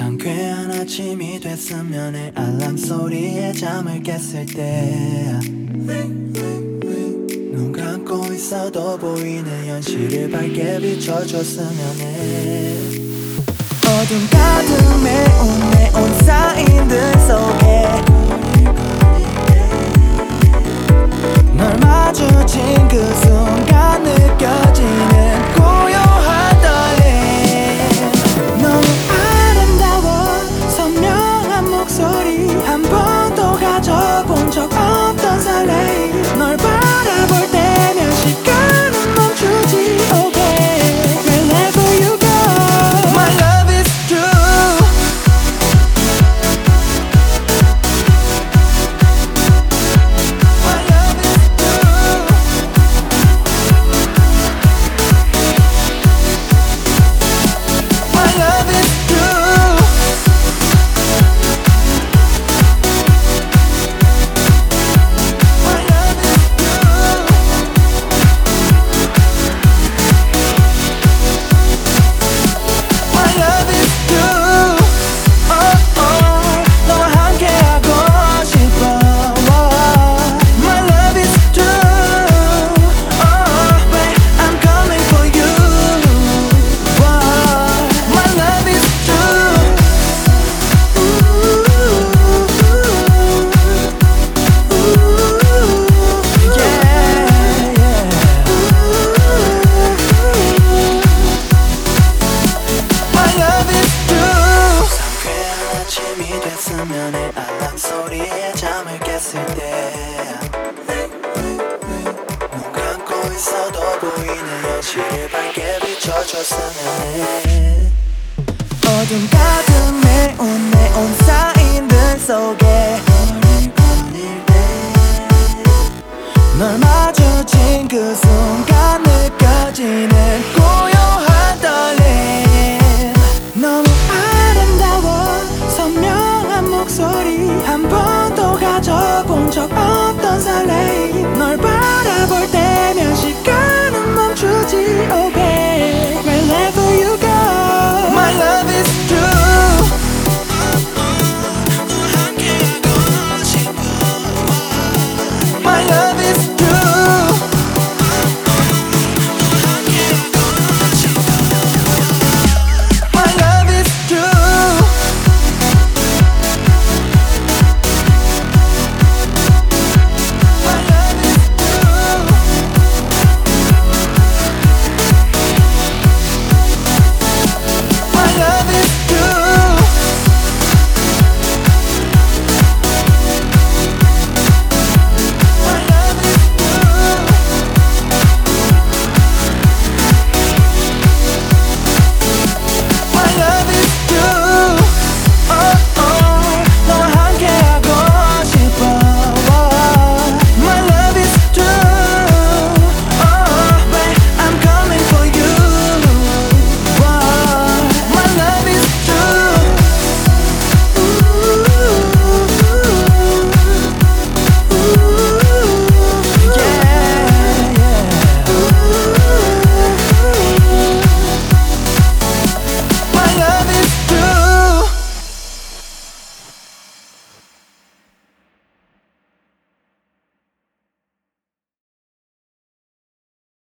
상쾌한 아침이 됐으면 해. 알람 소리에 잠을 깼을 때. 눈 감고 있어도 보이는 현실을 밝게 비춰줬으면 해. 어둠 가득 메운 네온 사인들 속에. 널 마주친 그 해 알람 소리에 잠을 깼을 때 눈 감고 있어도 보이는 현실을 밝게 비춰줬으면 해 어둠 가득 메운 네온 사인들 속에. 널 마주친 그 순간